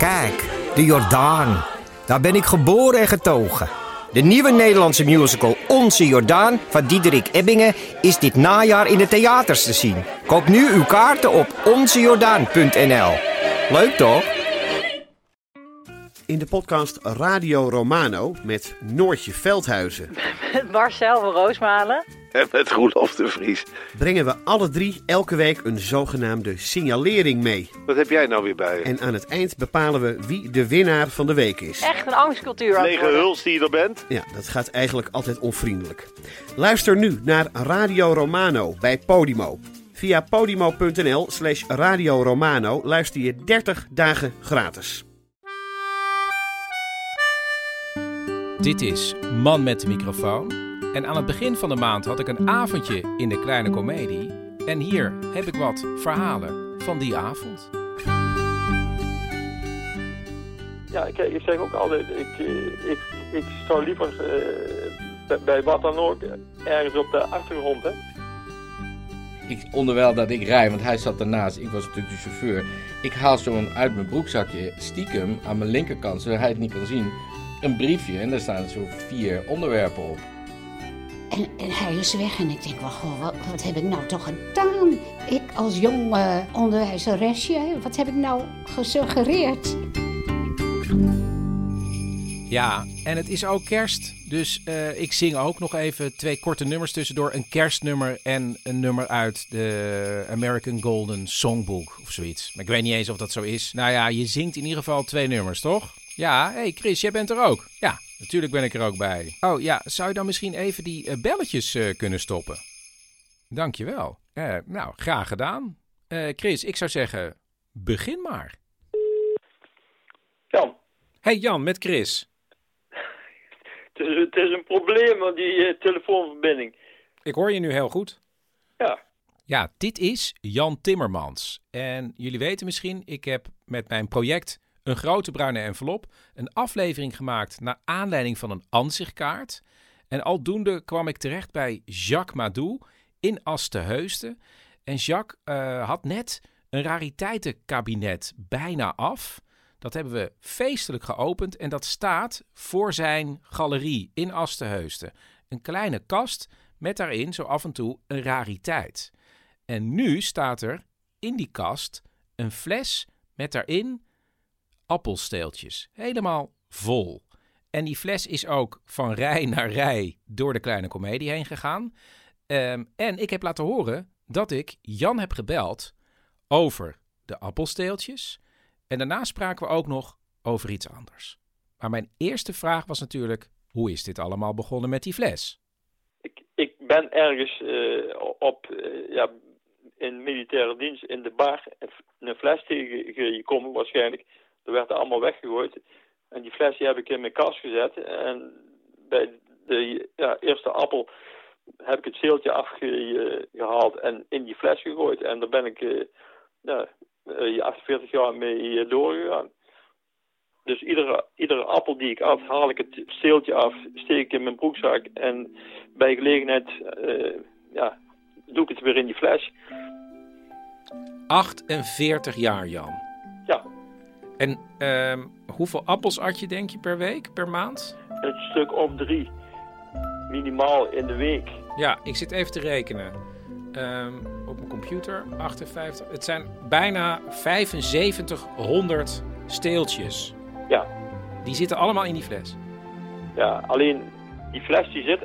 Kijk, de Jordaan. Daar ben ik geboren en getogen. De nieuwe Nederlandse musical Onze Jordaan van Diederik Ebbingen is dit najaar in de theaters te zien. Koop nu uw kaarten op onzejordaan.nl. Leuk toch? In de podcast Radio Romano met Noortje Veldhuizen Met Marcel van Roosmalen. En met Roelof de Vries. brengen we alle drie elke week een zogenaamde signalering mee. Wat heb jij nou weer bij je? En aan het eind bepalen we wie de winnaar van de week is. Echt een angstcultuur aan het Lege worden. huls die je er bent? Ja, dat gaat eigenlijk altijd onvriendelijk. Luister nu naar Radio Romano bij Podimo. Via podimo.nl slash Radio Romano luister je 30 dagen gratis. Dit is Man met de microfoon. En aan het begin van de maand had ik een avondje in de kleine komedie. En hier heb ik wat verhalen van die avond. Ja, ik, ik zeg ook altijd, ik, eh, ik, ik zou liever eh, bij- bij wat dan ook ergens op de achtergrond. Hè. Ik, onderwijl dat ik rij, want hij zat ernaast, ik was natuurlijk de chauffeur. Ik haal zo'n uit mijn broekzakje, stiekem, aan mijn linkerkant, zodat hij het niet kan zien, een briefje. En daar staan zo vier onderwerpen op. En, en hij is weg en ik denk, wat heb ik nou toch gedaan? Ik als jong eh, onderwijzeresje, wat heb ik nou gesuggereerd? Ja, en het is ook kerst. Dus eh, ik zing ook nog even twee korte nummers tussendoor. Een kerstnummer en een nummer uit de American Golden Songbook of zoiets. Maar ik weet niet eens of dat zo is. Nou ja, je zingt in ieder geval twee nummers, toch? Ja, hé hey Chris, jij bent er ook. Ja, natuurlijk ben ik er ook bij. Oh ja, zou je dan misschien even die eh, belletjes eh, kunnen stoppen? Dankjewel. Eh nou, graag gedaan. Eh, Chris, ik zou zeggen, begin maar. Jan, Hey Jan, met Chris. het is, het is een probleem met die telefoonverbinding. Ik hoor je nu heel goed. Ja, Ja, dit is Jan Timmermans. En jullie weten misschien, ik heb met mijn project Een Grote Bruine Envelop een aflevering gemaakt naar aanleiding van een ansichtkaart. En aldoende kwam ik terecht bij Jacques Madou in Asteheusden. En Jacques eh, had net een rariteitenkabinet bijna af. Dat hebben we feestelijk geopend en dat staat voor zijn galerie in Asteheusden. Een kleine kast met daarin zo af en toe een rariteit. En nu staat er in die kast een fles met daarin appelsteeltjes. Helemaal vol. En die fles is ook van rij naar rij door de kleine komedie heen gegaan. Ehm, en ik heb laten horen dat ik Jan heb gebeld over de appelsteeltjes. En daarna spraken we ook nog over iets anders. Maar mijn eerste vraag was natuurlijk: hoe is dit allemaal begonnen met die fles? ik, ik ben ergens eh, op, eh, ja, in militaire dienst in de bar een fles tegengekomen waarschijnlijk. Er werd er allemaal weggegooid. En die fles die heb ik in mijn kast gezet. En bij de ja, eerste appel heb ik het zeeltje afgehaald en in die fles gegooid. En daar ben ik eh, ja, eh, 48 jaar mee eh, doorgegaan. Dus iedere, iedere appel die ik at, haal ik het steeltje af, steek ik in mijn broekzak en bij gelegenheid eh, ja, doe ik het weer in die fles. 48 jaar, Jan. En ehm, hoeveel appels at je, denk je, per week, per maand? een stuk of drie. Minimaal in de week. Ja, ik zit even te rekenen. Ehm, op mijn computer, 58. Het zijn bijna 7500 steeltjes. Ja, Die zitten allemaal in die fles. ja, alleen die fles die zit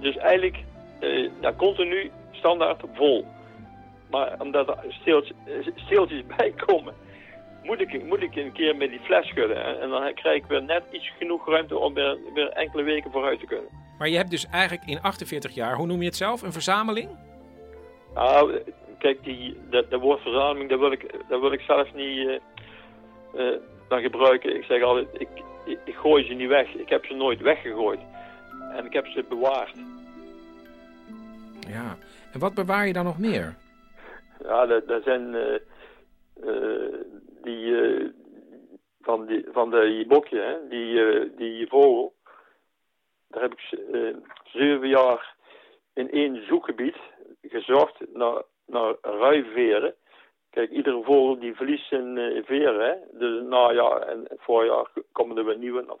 dus eigenlijk eh, ja, continu standaard vol. Maar omdat er steeltjes, steeltjes bij komen, moet ik, moet ik een keer met die fles schudden. En, en dan krijg ik weer net iets genoeg ruimte om weer, weer enkele weken vooruit te kunnen. Maar je hebt dus eigenlijk in 48 jaar, hoe noem je het zelf, een verzameling? Nou, kijk, die, dat, dat woord verzameling, dat wil ik, dat wil ik zelf niet eh, dan gebruiken. Ik zeg altijd, ik, ik, ik gooi ze niet weg. Ik heb ze nooit weggegooid. En ik heb ze bewaard. Ja. En wat bewaar je dan nog meer? Ja, dat, dat zijn eh, die, eh, van, die van de bokje, hè, die, eh, die vogel. Daar heb ik eh, zeven jaar in één zoekgebied gezocht naar, naar ruiveren. Kijk, iedere vogel die verliest zijn veren. Hè? Dus najaar en voorjaar komen er weer nieuwe.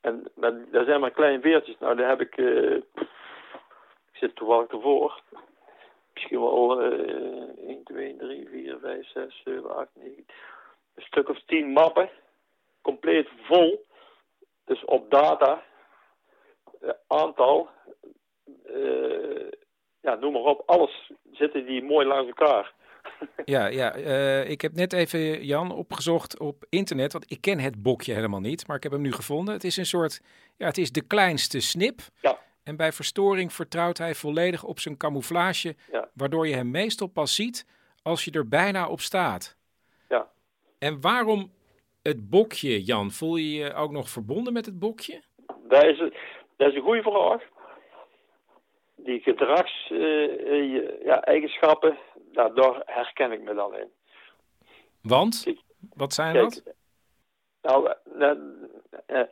En dat zijn maar kleine veertjes. Nou, daar heb ik... Ik zit toevallig ervoor. Misschien wel uh, 1, 2, 3, 4, 5, 6, 7, 8, 9... Een stuk of 10 mappen. Compleet vol. Dus op data... aantal... ja, noem maar op. Alles zitten die mooi langs elkaar. Ja, ja uh, ik heb net even, Jan, opgezocht op internet. Want ik ken het bokje helemaal niet, maar ik heb hem nu gevonden. Het is een soort, ja, het is de kleinste snip. Ja. En bij verstoring vertrouwt hij volledig op zijn camouflage. Ja. Waardoor je hem meestal pas ziet als je er bijna op staat. Ja. En waarom het bokje, Jan? Voel je je ook nog verbonden met het bokje? Dat is, dat is een goede vraag. Die gedragseigenschappen, uh, ja, nou, daar herken ik me dan in. Want? Wat zijn dat? Nou, nou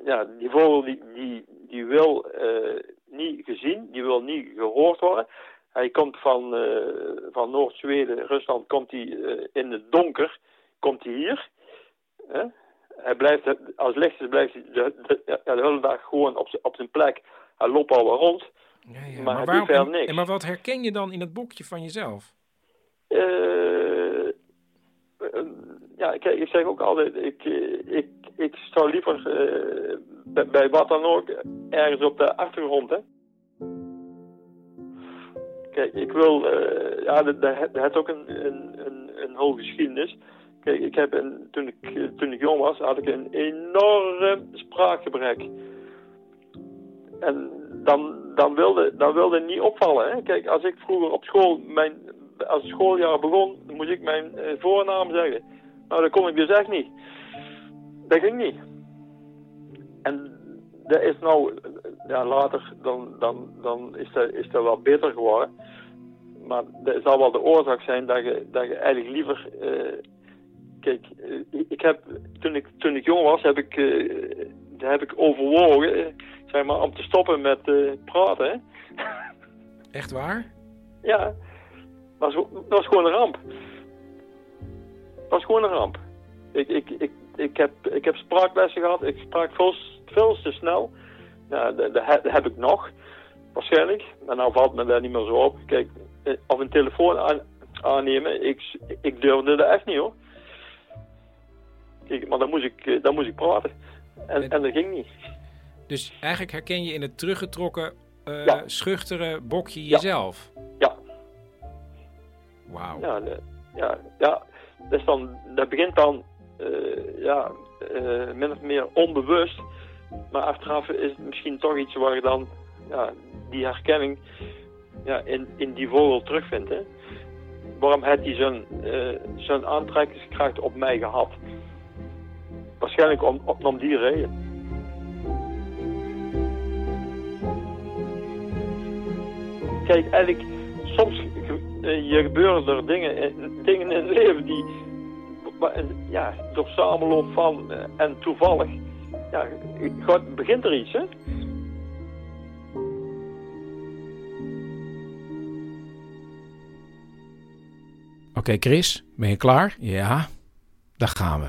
ja, die vogel die, die, die wil uh, niet gezien, die wil niet gehoord worden. Hij komt van, uh, van Noord-Zweden, Rusland, komt hij uh, in het donker, komt hij hier. Hij blijft, als licht is, blijft hij de, de, de, hele dag gewoon op, op zijn plek. Hij loopt al rond. Ja, ja, maar, maar, waarom, en, niks. En maar wat herken je dan in het boekje van jezelf? Uh, ja, kijk, ik zeg ook altijd, ik, ik, ik zou liever bij, bij, wat dan ook ergens op de achtergrond, hè. Kijk, ik wil, uh, ja, dat, heeft ook een, een, een, een geschiedenis. Kijk, ik heb een, toen, ik, toen ik jong was, had ik een enorm spraakgebrek. En dan, dan, wilde, dan wilde niet opvallen. Hè? Kijk, als ik vroeger op school mijn als het schooljaar begon, moest ik mijn uh, voornaam zeggen. Nou, dat kon ik dus echt niet. Dat ging niet. En dat is nou, ja, later, dan, dan, dan is, dat, is dat wel beter geworden. Maar dat zal wel de oorzaak zijn dat je, dat je eigenlijk liever... Uh, kijk, uh, ik heb, toen ik, toen ik jong was, heb ik, heb ik overwogen, zeg maar, om te stoppen met praten. Echt waar? Ja, dat was, dat was gewoon een ramp. Dat was gewoon een ramp. Ik, ik, ik, ik, heb, ik heb spraaklessen gehad. Ik sprak veel, veel te snel. Ja, dat, dat, heb ik nog. Waarschijnlijk. Maar nou valt me daar niet meer zo op. Kijk, eh, of een telefoon aan, aannemen. Ik, ik durfde dat echt niet hoor. Kijk, maar dan moest ik, eh, dan moest ik praten. En, en, dat ging niet. Dus eigenlijk herken je in het teruggetrokken, uh, ja. schuchtere bokje jezelf? Ja. Wauw. Ja, ja, ja dus dan, dat begint dan uh, ja, uh, min of meer onbewust. Maar achteraf is het misschien toch iets waar je dan ja, die herkenning ja, in, in die vogel terugvindt. Waarom heeft hij uh, zo'n aantrekkingskracht op mij gehad? Waarschijnlijk om, om die reden. Kijk, eigenlijk, soms je gebeuren er dingen, dingen in het leven die ja, door samenloop van uh, en toevallig ja, gaat, begint er iets, hè? Oké, okay, Chris, ben je klaar? Ja, daar gaan we.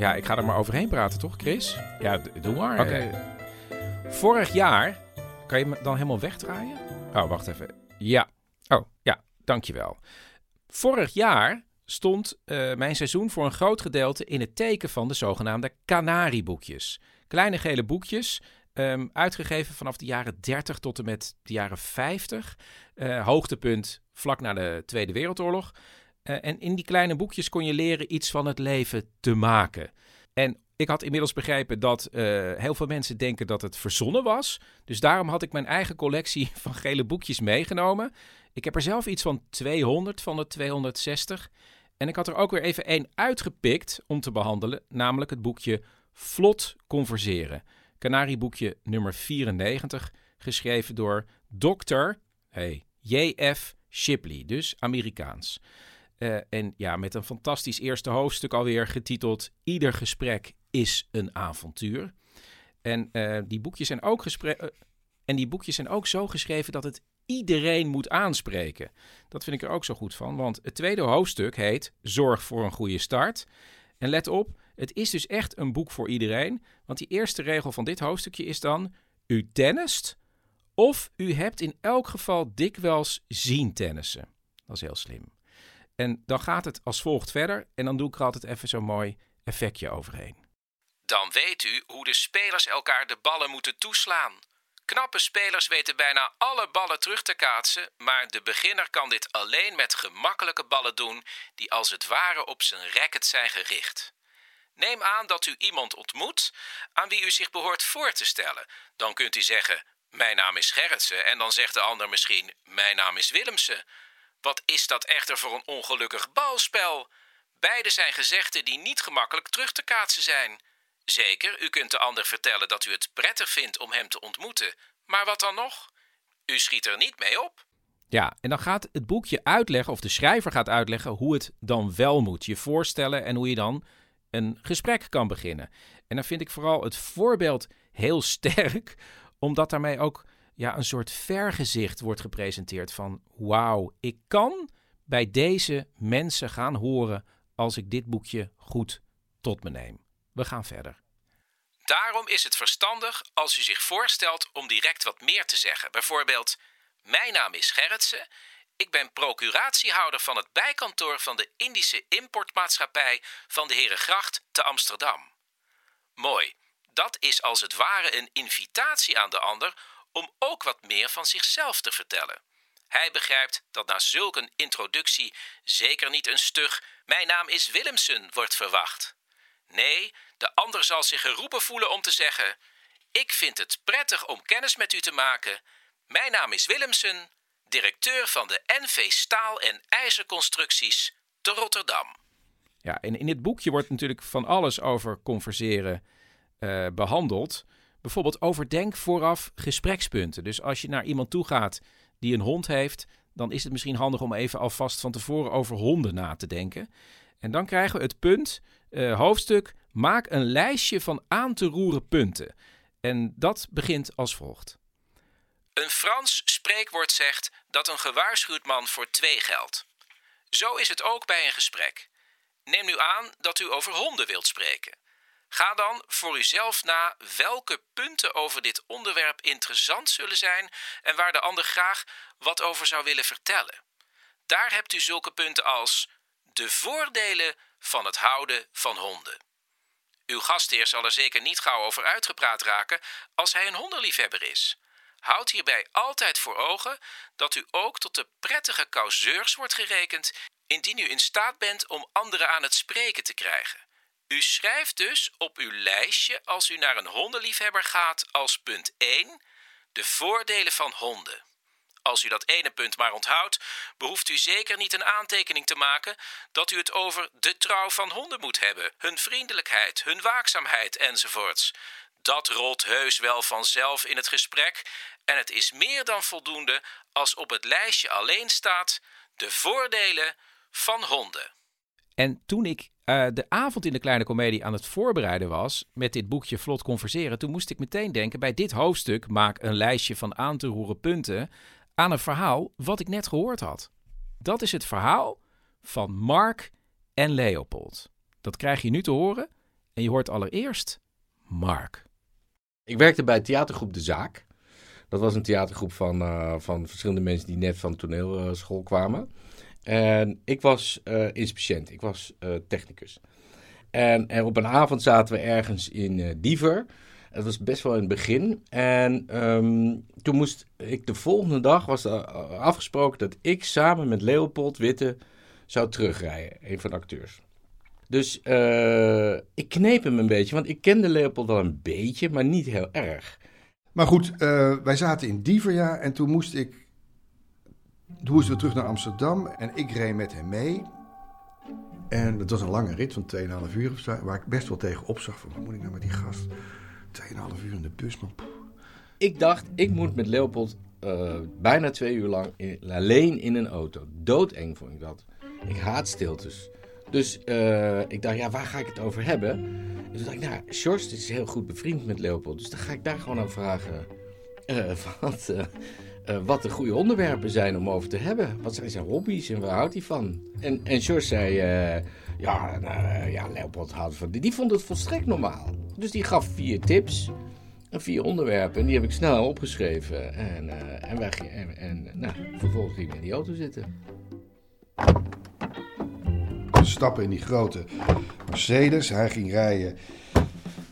Ja, ik ga er maar overheen praten, toch, Chris? Ja, doe maar. Oké. Vorig jaar, kan je me dan helemaal wegdraaien? Oh, wacht even. Ja. Oh, ja, dankjewel. Vorig jaar stond uh, mijn seizoen voor een groot gedeelte in het teken van de zogenaamde Canarieboekjes. Kleine gele boekjes, um, uitgegeven vanaf de jaren 30 tot en met de jaren 50. Uh, hoogtepunt vlak na de Tweede Wereldoorlog. Uh, en in die kleine boekjes kon je leren iets van het leven te maken. En ik had inmiddels begrepen dat eh, heel veel mensen denken dat het verzonnen was. Dus daarom had ik mijn eigen collectie van gele boekjes meegenomen. Ik heb er zelf iets van 200 van de 260. En ik had er ook weer even één uitgepikt om te behandelen, namelijk het boekje Vlot Converseren. Canarieboekje nummer 94, geschreven door Dr. Hey, J.F. Shipley, dus Amerikaans. Uh, en ja, met een fantastisch eerste hoofdstuk alweer getiteld Ieder gesprek is een avontuur. En, uh, die boekjes zijn ook uh, en die boekjes zijn ook zo geschreven dat het iedereen moet aanspreken. Dat vind ik er ook zo goed van, want het tweede hoofdstuk heet Zorg voor een goede start. En let op, het is dus echt een boek voor iedereen, want die eerste regel van dit hoofdstukje is dan: U tennist of u hebt in elk geval dikwijls zien tennissen. Dat is heel slim. En dan gaat het als volgt verder en dan doe ik er altijd even zo'n mooi effectje overheen. Dan weet u hoe de spelers elkaar de ballen moeten toeslaan. Knappe spelers weten bijna alle ballen terug te kaatsen, maar de beginner kan dit alleen met gemakkelijke ballen doen die als het ware op zijn racket zijn gericht. Neem aan dat u iemand ontmoet aan wie u zich behoort voor te stellen. Dan kunt u zeggen: Mijn naam is Gerritsen, en dan zegt de ander misschien: Mijn naam is Willemsen. Wat is dat echter voor een ongelukkig balspel? Beide zijn gezegden die niet gemakkelijk terug te kaatsen zijn. Zeker, u kunt de ander vertellen dat u het prettig vindt om hem te ontmoeten. Maar wat dan nog? U schiet er niet mee op. Ja, en dan gaat het boekje uitleggen, of de schrijver gaat uitleggen, hoe het dan wel moet. Je voorstellen en hoe je dan een gesprek kan beginnen. En dan vind ik vooral het voorbeeld heel sterk, omdat daarmee ook ja, een soort vergezicht wordt gepresenteerd van wauw, ik kan bij deze mensen gaan horen als ik dit boekje goed tot me neem. We gaan verder. Daarom is het verstandig als u zich voorstelt om direct wat meer te zeggen. Bijvoorbeeld, mijn naam is Gerritsen. Ik ben procuratiehouder van het bijkantoor van de Indische importmaatschappij van de Herengracht te Amsterdam. Mooi, dat is als het ware een invitatie aan de ander om ook wat meer van zichzelf te vertellen. Hij begrijpt dat na zulk een introductie zeker niet een stug Mijn naam is Willemsen wordt verwacht. Nee, de ander zal zich geroepen voelen om te zeggen: Ik vind het prettig om kennis met u te maken. Mijn naam is Willemsen, directeur van de NV Staal en IJzerconstructies te Rotterdam. Ja, en in dit boekje wordt natuurlijk van alles over converseren uh, behandeld. Bijvoorbeeld overdenk vooraf gesprekspunten. Dus als je naar iemand toe gaat die een hond heeft, dan is het misschien handig om even alvast van tevoren over honden na te denken. En dan krijgen we het punt, uh, hoofdstuk, maak een lijstje van aan te roeren punten. En dat begint als volgt. Een Frans spreekwoord zegt dat een gewaarschuwd man voor twee geldt. Zo is het ook bij een gesprek. Neem nu aan dat u over honden wilt spreken. Ga dan voor uzelf na welke punten over dit onderwerp interessant zullen zijn en waar de ander graag wat over zou willen vertellen. Daar hebt u zulke punten als de voordelen van het houden van honden. Uw gastheer zal er zeker niet gauw over uitgepraat raken als hij een hondenliefhebber is. Houd hierbij altijd voor ogen dat u ook tot de prettige causeurs wordt gerekend indien u in staat bent om anderen aan het spreken te krijgen. U schrijft dus op uw lijstje als u naar een hondenliefhebber gaat als punt 1 de voordelen van honden. Als u dat ene punt maar onthoudt, behoeft u zeker niet een aantekening te maken dat u het over de trouw van honden moet hebben, hun vriendelijkheid, hun waakzaamheid enzovoorts. Dat rolt heus wel vanzelf in het gesprek en het is meer dan voldoende als op het lijstje alleen staat de voordelen van honden. En toen ik uh, de avond in de kleine komedie aan het voorbereiden was met dit boekje Vlot Converseren, toen moest ik meteen denken bij dit hoofdstuk maak een lijstje van aan te roeren punten aan een verhaal wat ik net gehoord had. Dat is het verhaal van Mark en Leopold. Dat krijg je nu te horen en je hoort allereerst Mark. Ik werkte bij theatergroep De Zaak. Dat was een theatergroep van, uh, van verschillende mensen die net van toneelschool kwamen. En ik was uh, ik was uh, technicus. En, en, op een avond zaten we ergens in uh, Diever. Het was best wel in het begin. En um, toen moest ik de volgende dag, was afgesproken dat ik samen met Leopold Witte zou terugrijden. Een van de acteurs. Dus ik kneep hem een beetje, want ik kende Leopold wel een beetje, maar niet heel erg. Maar goed, wij zaten in Dieverja en toen moest ik. Toen we terug naar Amsterdam en ik reed met hem mee. En het was een lange rit van 2,5 uur of zo, waar ik best wel tegen opzag van wat moet ik nou met die gast? 2,5 uur in de bus, man. Ik dacht, ik moet met Leopold uh, bijna twee uur lang alleen in een auto. Doodeng vond ik dat. Ik haat stiltes. Dus uh, ik dacht, ja, waar ga ik het over hebben? Dus toen dacht ik, nou, Sjors is heel goed bevriend met Leopold. Dus dan ga ik daar gewoon aan vragen uh, wat, wat de goede onderwerpen zijn om over te hebben. Wat zijn zijn hobby's en waar houdt hij van? En, en Sjors zei, ja, nou, ja, Leopold houdt van... Die vond het volstrekt normaal. Dus die gaf vier tips vier onderwerpen. En die heb ik snel opgeschreven. En, en, wij, en, en nou, vervolgens ging ik in die auto zitten. We stappen in die grote Mercedes. Hij ging rijden.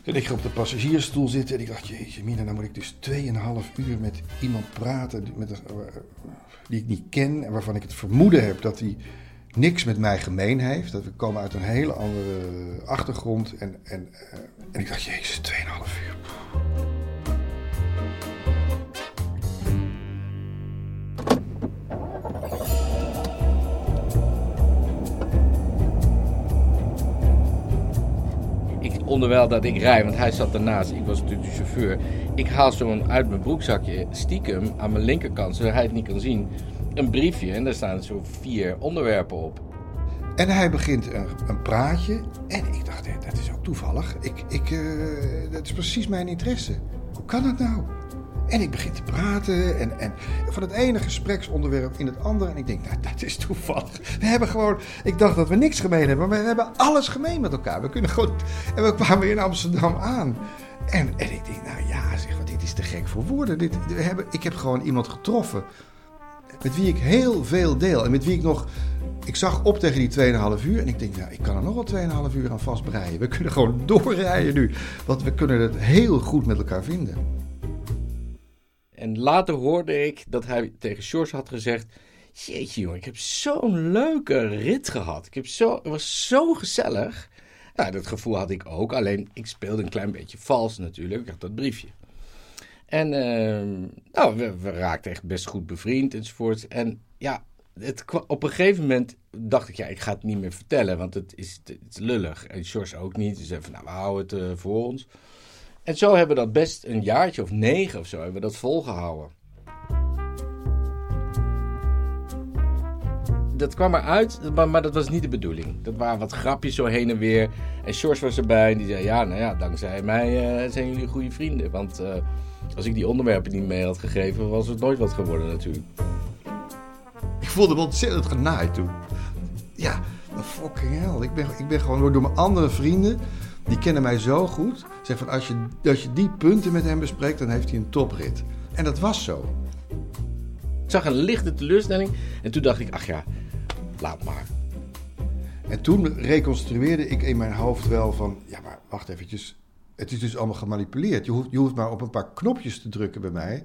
En ik ging op de passagiersstoel zitten. En ik dacht, jeetje mina, nou moet ik dus 2,5 uur met iemand praten met, uh, die ik niet ken. En waarvan ik het vermoeden heb dat hij niks met mij gemeen heeft. Dat we komen uit een hele andere achtergrond. En, en, uh, en ik dacht, jezus, 2,5 uur. Onderwijl dat ik rij, want hij zat ernaast, ik was natuurlijk de chauffeur. Ik haal zo'n uit mijn broekzakje, stiekem, aan mijn linkerkant, zodat hij het niet kan zien, een briefje. En daar staan zo vier onderwerpen op. En hij begint een, een praatje. En ik dacht, dat is ook toevallig. Ik, ik, uh, dat is precies mijn interesse. Hoe kan dat nou? En ik begin te praten en, en van het ene gespreksonderwerp in het andere. En ik denk, nou, dat is toevallig. We hebben gewoon, ik dacht dat we niks gemeen hebben, maar we hebben alles gemeen met elkaar. We kunnen gewoon, en we kwamen in Amsterdam aan. En, en ik denk, nou ja, zeg, wat, dit is te gek voor woorden. Dit, we hebben, ik heb gewoon iemand getroffen met wie ik heel veel deel. En met wie ik nog, ik zag op tegen die 2,5 uur. En ik denk, nou, ik kan er nog wel 2,5 uur aan vastbreien. We kunnen gewoon doorrijden nu. Want we kunnen het heel goed met elkaar vinden. Later hoorde ik dat hij tegen George had gezegd... Jeetje jongen, ik heb zo'n leuke rit gehad. Ik heb zo, het was zo gezellig. Nou, dat gevoel had ik ook. Alleen, ik speelde een klein beetje vals natuurlijk. Ik had dat briefje. En uh, nou, we, raakten echt best goed bevriend enzovoort. En ja, het, op een gegeven moment dacht ik, ja, ik ga het niet meer vertellen. Want het is, het is lullig. En George ook niet. Dus even, nou, we houden het uh, voor ons. En zo hebben we dat best een jaartje of negen of zo hebben we dat volgehouden. Dat kwam eruit, maar, maar dat was niet de bedoeling. Dat waren wat grapjes zo heen en weer. En George was erbij en die zei: Ja, nou ja, dankzij mij uh, zijn jullie goede vrienden. Want uh, als ik die onderwerpen niet mee had gegeven, was het nooit wat geworden, natuurlijk. Ik voelde me ontzettend genaaid toen. Ja, fucking hell. Ik ben, ik ben gewoon door mijn andere vrienden die kennen mij zo goed. Zeg van als je, als je die punten met hem bespreekt, dan heeft hij een toprit. En dat was zo. Ik zag een lichte teleurstelling en toen dacht ik, ach ja, laat maar. En toen reconstrueerde ik in mijn hoofd wel van, ja maar wacht eventjes. Het is dus allemaal gemanipuleerd. Je hoeft, je hoeft maar op een paar knopjes te drukken bij mij.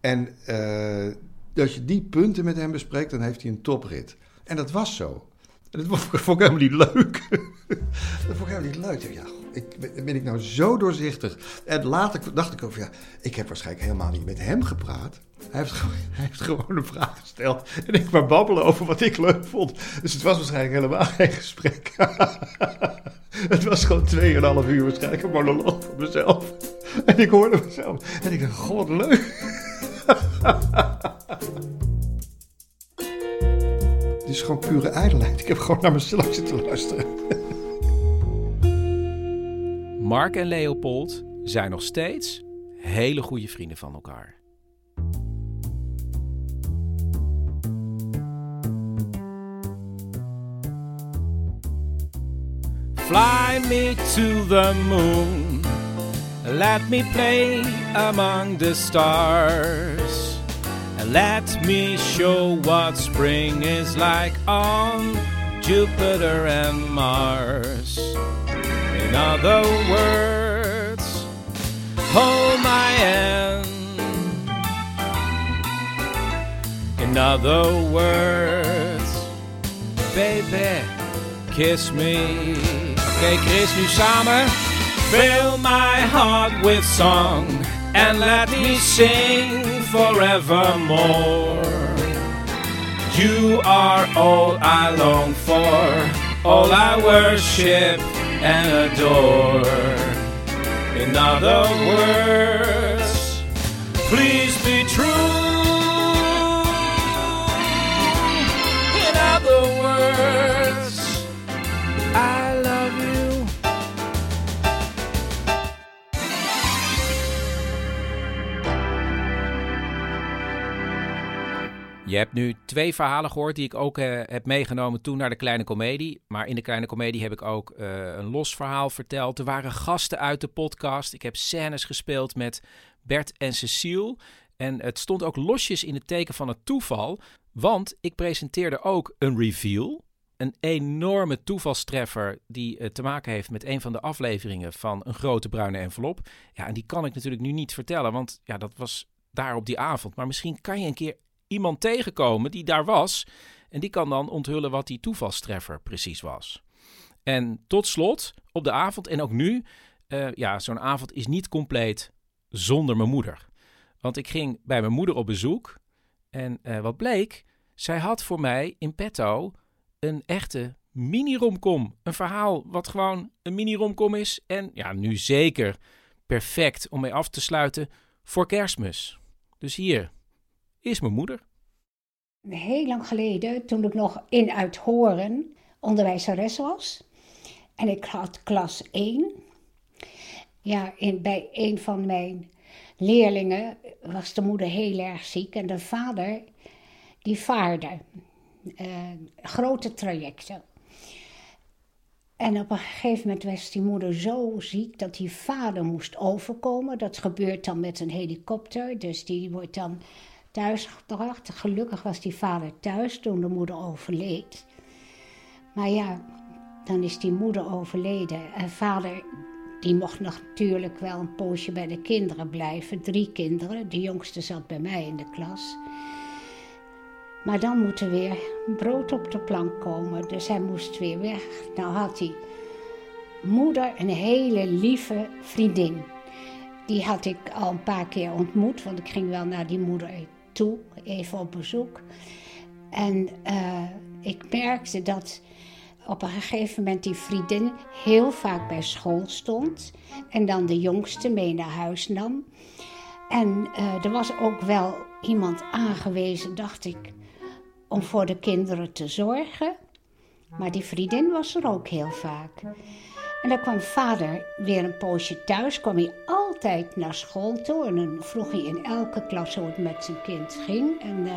En uh, als je die punten met hem bespreekt, dan heeft hij een toprit. En dat was zo. En dat vond ik helemaal niet leuk. dat vond ik helemaal niet leuk. Ja, ik, ben ik nou zo doorzichtig? En later dacht ik over, ja, ik heb waarschijnlijk helemaal niet met hem gepraat. Hij heeft, gewoon, een vraag gesteld. En ik maar babbelen over wat ik leuk vond. Dus het was waarschijnlijk helemaal geen gesprek. het was gewoon 2,5 uur waarschijnlijk een monoloog van mezelf. En ik hoorde mezelf. En ik dacht, god, leuk. Het is gewoon pure ijdelheid. Ik heb gewoon naar mezelf zitten luisteren. Mark en Leopold zijn nog steeds hele goede vrienden van elkaar. Fly me to the moon. Let me play among the stars. Let me show what spring is like on Jupiter and Mars. In other words, hold my hand. In other words, baby, kiss me. Oké, Chris, nu samen. Fill my heart with song and let me sing forevermore. You are all I long for, all I worship and adore. In other words, please be true. Je hebt nu twee verhalen gehoord die ik ook eh, heb meegenomen toen naar de Kleine Comedie. Maar in de Kleine Comedie heb ik ook eh, een los verhaal verteld. Er waren gasten uit de podcast. Ik heb scènes gespeeld met Bert en Cecile. En het stond ook losjes in het teken van het toeval. Want ik presenteerde ook een reveal. Een enorme toevalstreffer die eh, te maken heeft met een van de afleveringen van Een Grote Bruine Envelop. Ja, en die kan ik natuurlijk nu niet vertellen, want ja, dat was daar op die avond. Maar misschien kan je een keer iemand tegenkomen die daar was. En die kan dan onthullen wat die toevalstreffer precies was. En tot slot, op de avond en ook nu, eh, ja, zo'n avond is niet compleet zonder mijn moeder. Want ik ging bij mijn moeder op bezoek. En eh, wat bleek, zij had voor mij in petto een echte mini-romcom. Een verhaal wat gewoon een mini-romcom is. En ja, nu zeker perfect om mee af te sluiten voor kerstmis. Dus hier is mijn moeder. Heel lang geleden, toen ik nog in Uithoren onderwijzeres was. En ik had klas 1. Ja, in, bij een van mijn leerlingen was de moeder heel erg ziek. En de vader, die vaarde eh, grote trajecten. En op een gegeven moment was die moeder zo ziek dat die vader moest overkomen. Dat gebeurt dan met een helikopter, dus die wordt dan thuisgebracht. Gelukkig was die vader thuis toen de moeder overleed. Maar ja, dan is die moeder overleden. En vader, die mocht natuurlijk wel een poosje bij de kinderen blijven. Drie kinderen. De jongste zat bij mij in de klas. Maar dan moet er weer brood op de plank komen. Dus hij moest weer weg. Nou had die moeder een hele lieve vriendin. Die had ik al een paar keer ontmoet, want ik ging wel naar die moeder toe, even op bezoek. En uh, ik merkte dat op een gegeven moment die vriendin heel vaak bij school stond en dan de jongste mee naar huis nam. En uh, er was ook wel iemand aangewezen, dacht ik, om voor de kinderen te zorgen. Maar die vriendin was er ook heel vaak. En dan kwam vader weer een poosje thuis, kwam hij altijd naar school toe. En dan vroeg hij in elke klas hoe het met zijn kind ging. En uh,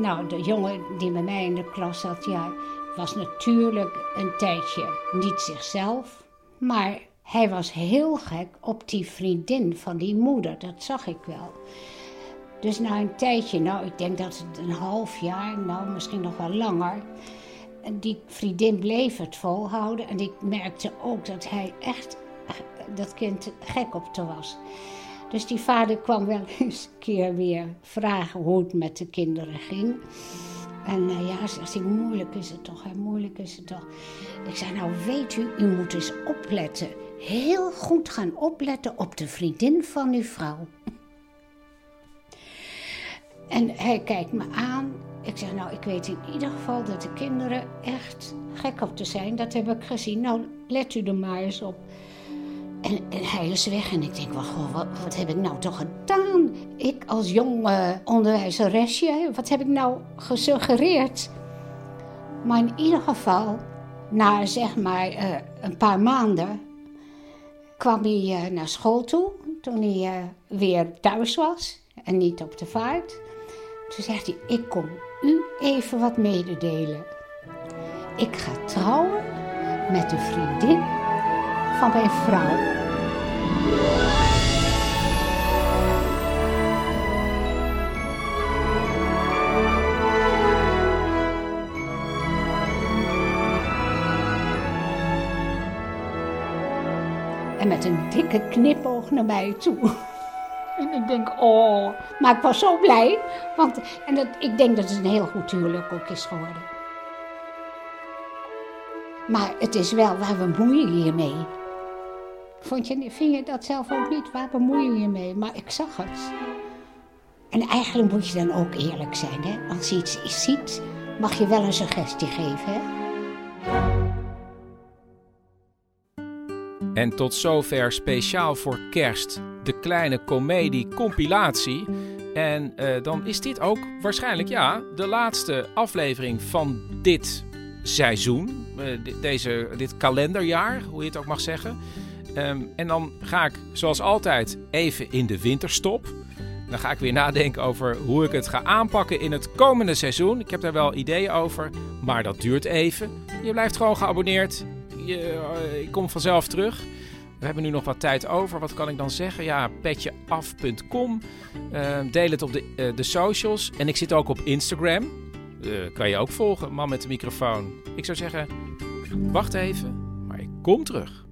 nou, de jongen die bij mij in de klas zat, ja, was natuurlijk een tijdje niet zichzelf. Maar hij was heel gek op die vriendin van die moeder, dat zag ik wel. Dus na een tijdje, nou, ik denk dat het een half jaar, nou misschien nog wel langer die vriendin bleef het volhouden. En ik merkte ook dat hij echt dat kind gek op te was. Dus die vader kwam wel eens een keer weer vragen hoe het met de kinderen ging. En uh, ja, zegt hij, moeilijk is het toch, hè? moeilijk is het toch. Ik zei, nou weet u, u moet eens opletten. Heel goed gaan opletten op de vriendin van uw vrouw. En hij kijkt me aan ik zeg, nou, ik weet in ieder geval dat de kinderen echt gek op te zijn. Dat heb ik gezien. Nou, let u er maar eens op. En, hij is weg en ik denk, wat, heb ik nou toch gedaan? Ik als jong uh, onderwijzeresje, wat heb ik nou gesuggereerd? Maar in ieder geval, na zeg maar uh, een paar maanden, kwam hij uh, naar school toe. Toen hij weer thuis was en niet op de vaart. Toen zegt hij, ik kom u even wat mededelen. Ik ga trouwen met de vriendin van mijn vrouw. En met een dikke knipoog naar mij toe. En ik denk, oh, maar ik was zo blij. Want en dat, ik denk dat het een heel goed huwelijk ook is geworden. Maar het is wel, waar bemoei je je mee? Vond je, vind je dat zelf ook niet? Waar bemoei je je mee? Maar ik zag het. En eigenlijk moet je dan ook eerlijk zijn. Hè? Als je iets ziet, mag je wel een suggestie geven. Hè? En tot zover speciaal voor kerst de kleine komedie-compilatie. En uh, dan is dit ook waarschijnlijk ja, de laatste aflevering van dit seizoen. Uh, deze, dit kalenderjaar, hoe je het ook mag zeggen. Um, en dan ga ik zoals altijd even in de winterstop. Dan ga ik weer nadenken over hoe ik het ga aanpakken in het komende seizoen. Ik heb daar wel ideeën over, maar dat duurt even. Je blijft gewoon geabonneerd. Je, uh, ik kom vanzelf terug. We hebben nu nog wat tijd over. Wat kan ik dan zeggen? Ja, petjeaf.com. Uh, deel het op de, uh, de socials. En ik zit ook op Instagram. kan je ook volgen, man met de microfoon. Ik zou zeggen, wacht even, maar ik kom terug.